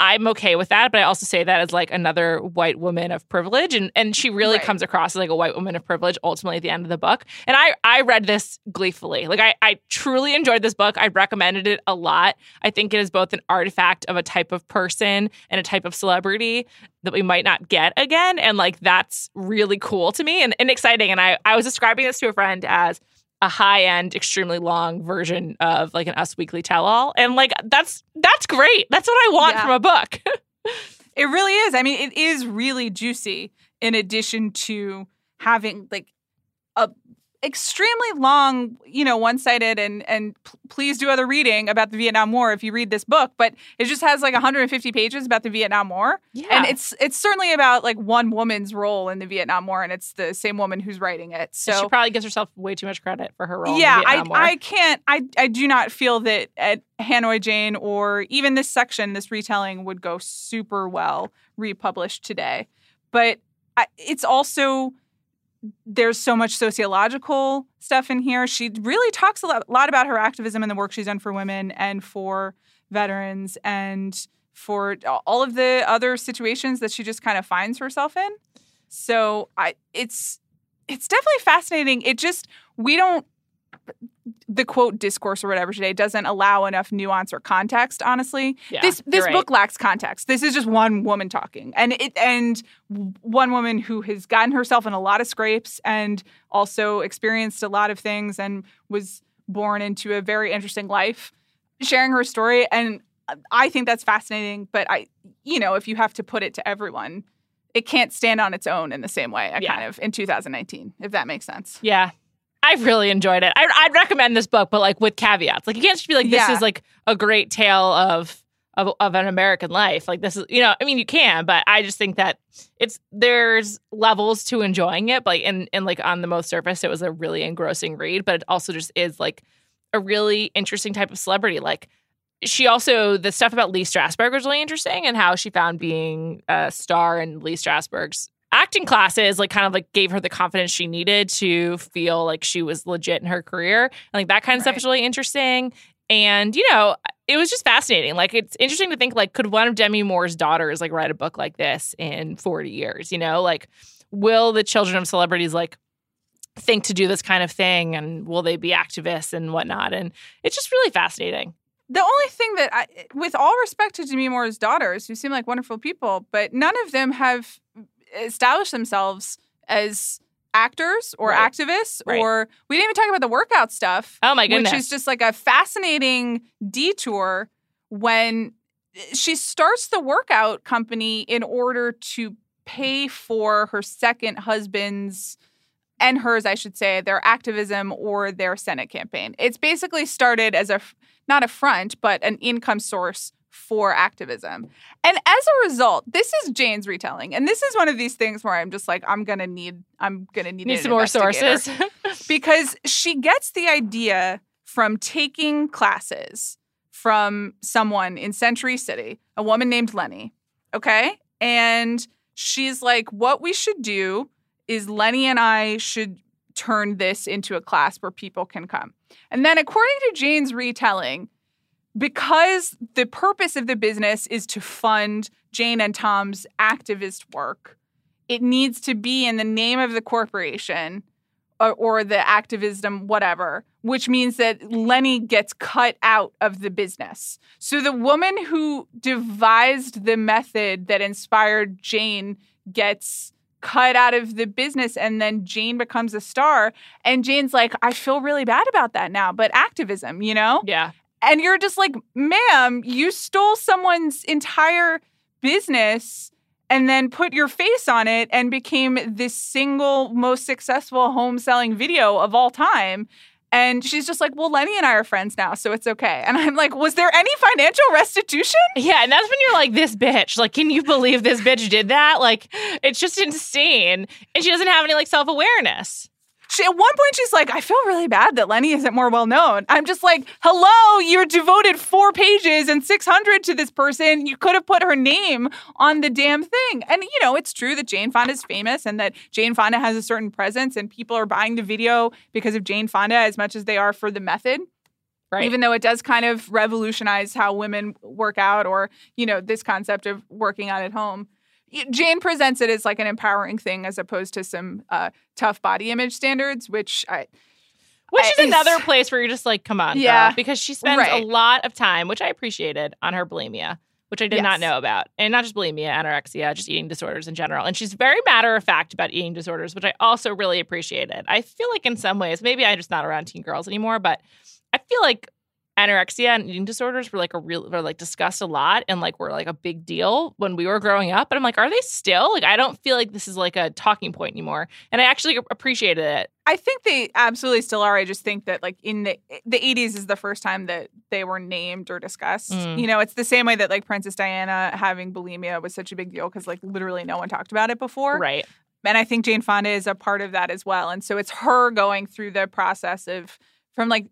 I'm okay with that, but I also say that as like another white woman of privilege, and and she really right. comes across as like a white woman of privilege ultimately at the end of the book. And I I read this gleefully, like I I truly enjoyed this book. I recommended it a lot. I think it is both an artifact of a type of person and a type of celebrity that we might not get again, and like that's really cool to me and, and exciting. And I I was describing this to a friend as a high end, extremely long version of like an Us Weekly tell all. And like that's that's great. That's what I want yeah. from a book. (laughs) it really is. I mean, it is really juicy in addition to having like extremely long, you know, one-sided and and p- please do other reading about the Vietnam War if you read this book, but it just has like 150 pages about the Vietnam War. Yeah. And it's it's certainly about like one woman's role in the Vietnam War and it's the same woman who's writing it. So she probably gives herself way too much credit for her role. Yeah, I War. I can't I I do not feel that at Hanoi Jane or even this section, this retelling would go super well republished today. But I, it's also there's so much sociological stuff in here. She really talks a lot, about her activism and the work she's done for women and for veterans and for all of the other situations that she just kind of finds herself in. So I it's it's definitely fascinating. It just we don't the quote discourse or whatever today doesn't allow enough nuance or context honestly. Yeah, this this right. book lacks context. This is just one woman talking. And it and one woman who has gotten herself in a lot of scrapes and also experienced a lot of things and was born into a very interesting life sharing her story. And i think that's fascinating but i you know if you have to put it to everyone it can't stand on its own in the same way yeah. kind of in 2019 if that makes sense. Yeah I really enjoyed it. I, would recommend this book, but like with caveats. Like you can't just be like, this yeah. is like a great tale of, of of an American life. Like this is, you know, I mean, you can, but I just think that it's there's levels to enjoying it. But like, and and like on the most surface, it was a really engrossing read. But it also just is like a really interesting type of celebrity. Like she also the stuff about Lee Strasberg was really interesting and how she found being a star in Lee Strasberg's acting classes like kind of like gave her the confidence she needed to feel like she was legit in her career. And like that kind of right. stuff is really interesting. And, you know, it was just fascinating. Like, it's interesting to think, like, could one of Demi Moore's daughters, like, write a book like this in 40 years? You know, like, will the children of celebrities, like, think to do this kind of thing? And will they be activists and whatnot? And it's just really fascinating. The only thing that, I, with all respect to Demi Moore's daughters, who seem like wonderful people, but none of them have established themselves as actors or Right. activists Right. or we didn't even talk about the workout stuff Oh, my goodness. which is just like a fascinating detour when eh, she starts the workout company in order to pay for her second husband's and hers I should say their activism or their senate campaign. It's basically started as a not a front but an income source for activism. And as a result, this is Jane's retelling. And this is one of these things where I'm just like I'm to need I'm to need, Need some more sources. (laughs) (laughs) because she gets the idea from taking classes from someone in Century City, a woman named Leni. Okay. And she's like, what we should do is Leni and I should turn this into a class where people can come. And then, according to Jane's retelling, because the purpose of the business is to fund Jane and Tom's activist work, it needs to be in the name of the corporation or, or the activism, whatever, which means that Leni gets cut out of the business. So the woman who devised the method that inspired Jane gets cut out of the business and then Jane becomes a star and Jane's like I feel really bad about that now but activism you know yeah. And you're just like, ma'am, you stole someone's entire business and then put your face on it and became this single most successful home selling video of all time. And she's just like, well, Leni and I are friends now, so it's okay. And I'm like, was there any financial restitution? Yeah, and that's when you're like, this bitch. Like, can you believe this bitch did that? Like, it's just insane. And she doesn't have any like self awareness. She, at one point, she's like, I feel really bad that Leni isn't more well known. I'm just like, hello, you're devoted four pages and 600 to this person. You could have put her name on the damn thing. And, you know, it's true that Jane Fonda is famous and that Jane Fonda has a certain presence and people are buying the video because of Jane Fonda as much as they are for the method. Right. Even though it does kind of revolutionize how women work out or, you know, this concept of working out at home. Jane presents it as like an empowering thing as opposed to some uh, tough body image standards, which I Which I- is another place where you're just like, come on, Yeah. girl. Because she spends Right. a lot of time, which I appreciated, on her bulimia, which I did not know about. And not just bulimia, anorexia, just eating disorders in general. And she's very matter of fact about eating disorders, which I also really appreciated. I feel like in some ways, maybe I'm just not around teen girls anymore, but I feel like anorexia and eating disorders were like a real were like discussed a lot and like were like a big deal when we were growing up. But I'm like, are they still? Like I don't feel like this is like a talking point anymore. And I actually appreciated it. I think they absolutely still are. I just think that like in the the 80s is the first time that they were named or discussed. Mm. You know, it's the same way that like Princess Diana having bulimia was such a big deal because like literally no one talked about it before. Right. And I think Jane Fonda is a part of that as well. And so it's her going through the process of from like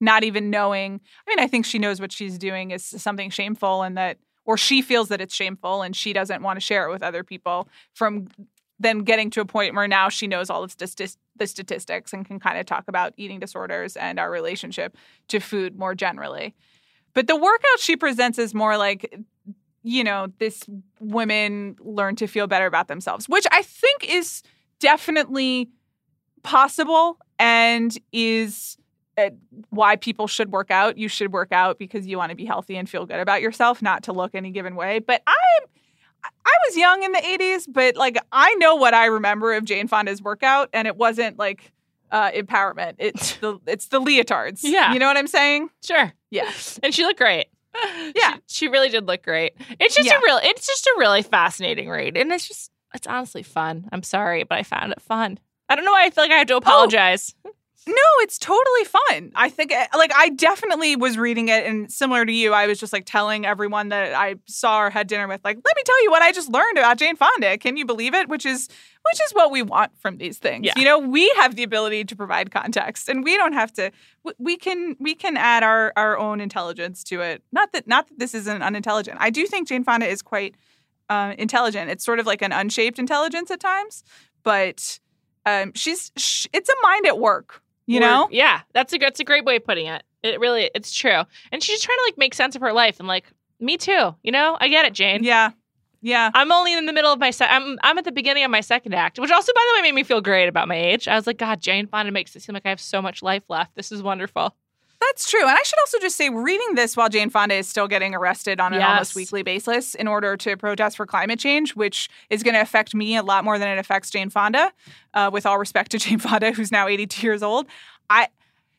not even knowing. I mean, I think she knows what she's doing is something shameful and that or she feels that it's shameful and she doesn't want to share it with other people from then getting to a point where now she knows all of the the statistics and can kind of talk about eating disorders and our relationship to food more generally. But the workout she presents is more like you know, this women learn to feel better about themselves, which I think is definitely possible and is uh, why people should work out. You should work out because you want to be healthy and feel good about yourself, not to look any given way. But I I was young in the 80s, but like I know what I remember of Jane Fonda's workout and it wasn't like uh empowerment. It's (laughs) the it's the leotards. Yeah. You know what I'm saying? Sure. Yeah. And she looked great. Yeah. She, she really did look great. It's just Yeah. a real it's just a really fascinating read. And it's just it's honestly fun. I'm sorry, but I found it fun. I don't know why I feel like I have to apologize. No, it's totally fun. I think, eh, like, I definitely was reading it, and similar to you, I was just like telling everyone that I saw or had dinner with, like, let me tell you what I just learned about Jane Fonda. Can you believe it? Which is, which is what we want from these things. Yeah. You know, we have the ability to provide context, and we don't have to. We can, we can add our our own intelligence to it. Not that, not that this isn't unintelligent. I do think Jane Fonda is quite uh, intelligent. It's sort of like an unshaped intelligence at times, but um, she's sh- it's a mind at work. You Or- know, Yeah, that's a that's a great way of putting it. It really, it's true. And she's trying to like make sense of her life and like, me too. You know, I get it, Jane. Yeah. Yeah. I'm only in the middle of my se- I'm I'm at the beginning of my second act, which also by the way made me feel great about my age. I was like, God, Jane Fonda makes it seem like I have so much life left. This is wonderful. That's true. And I should also just say, reading this while Jane Fonda is still getting arrested on an Yes. almost weekly basis in order to protest for climate change, which is going to affect me a lot more than it affects Jane Fonda. Uh, with all respect to (laughs) Jane Fonda, who's now 82 years old, I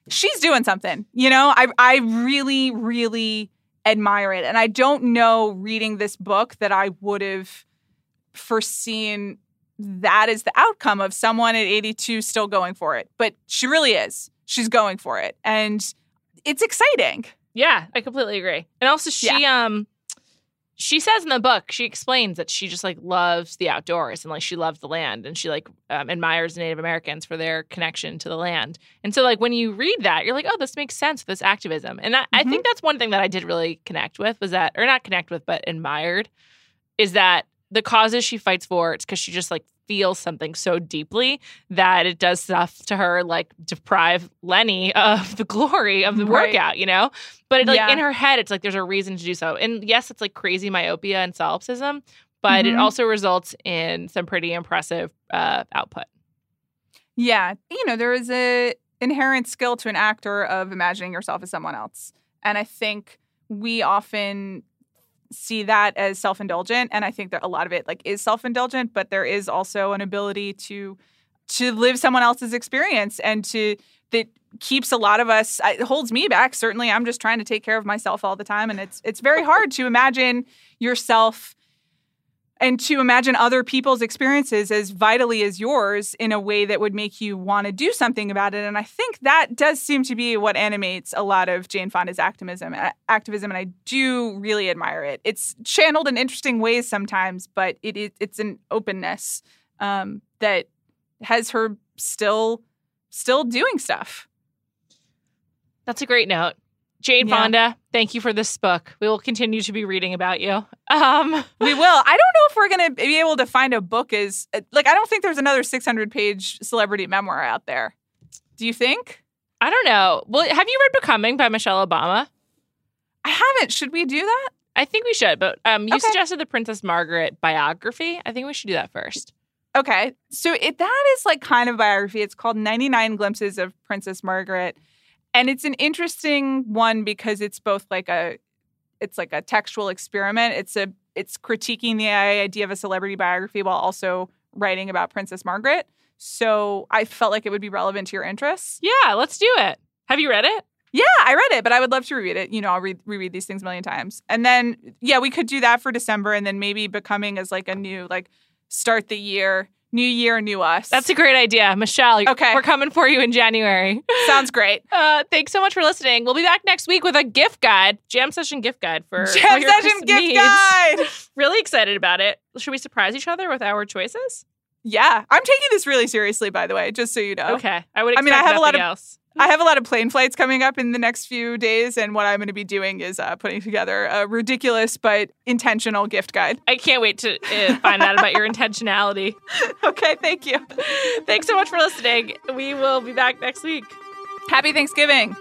she's doing something. You know, I I really really admire it, and I don't know reading this book that I would have foreseen that is the outcome of someone at 82 still going for it. But she really is. She's going for it, and it's exciting. Yeah, I completely agree. And also she um she says in the book, she explains that she just like loves the outdoors and like she loves the land and she like um, admires Native Americans for their connection to the land. And so like when you read that, you're like, oh, this makes sense, this activism. And I, I think that's one thing that I did really connect with was that, or not connect with, but admired, is that the causes she fights for, it's because she just like feels something so deeply that it does stuff to her like deprive Leni (laughs) of the glory of the Right. workout, you know? But it, like Yeah. in her head, it's like there's a reason to do so. And yes, it's like crazy myopia and solipsism, but it Mhm. also results in some pretty impressive uh, output. Yeah, you know, there is a inherent skill to an actor of imagining yourself as someone else. And I think we often see that as self-indulgent and I think that a lot of it like is self-indulgent, but there is also an ability to to live someone else's experience and to that keeps a lot of us it holds me back certainly. I'm just trying to take care of myself all the time and it's it's very hard to imagine yourself and to imagine other people's experiences as vitally as yours in a way that would make you want to do something about it. And i think that does seem to be what animates a lot of jane fonda's activism activism and i do really admire it. It's channeled in interesting ways sometimes but it is it's an openness um, that has her still still doing stuff. That's a great note. Jane Yeah. Fonda, thank you for this book. We will continue to be reading about you. (laughs) Um, we will i don't know if we're going to be able to find a book as like i don't think there's another 600 page celebrity memoir out there do you think I don't know. Well, have you read Becoming by Michelle Obama? i haven't should we do that I think we should, but um, you Okay. suggested the Princess Margaret biography. I think we should do that first. Okay. So it that is like kind of biography. It's called 99 Glimpses of Princess Margaret. And it's an interesting one because it's both like a it's like a textual experiment. It's a it's critiquing the idea of a celebrity biography while also writing about Princess Margaret. So I felt like it would be relevant to your interests. Yeah, let's do it. Have you read it? Yeah, I read it, but I would love to reread it. You know, I'll read reread these things a million times. And then yeah, we could do that for December and then maybe becoming as like a new like start the year, new year, new us. That's a great idea, Michelle. Okay. we're coming for you in January. (laughs) Sounds great. Uh, thanks so much for listening. We'll be back next week with a gift guide, jam session gift guide for Jam session gift needs. guide. (laughs) Really excited about it. Should we surprise each other with our choices? Yeah, I'm taking this really seriously, by the way, just so you know. Okay, I would. I mean, I have a lot of- else. I have a lot of plane flights coming up in the next few days, and what I'm going to be doing is uh, putting together a ridiculous but intentional gift guide. I can't wait to uh, find out about your (laughs) intentionality. Okay, thank you. Thanks so much for listening. We will be back next week. Happy Thanksgiving.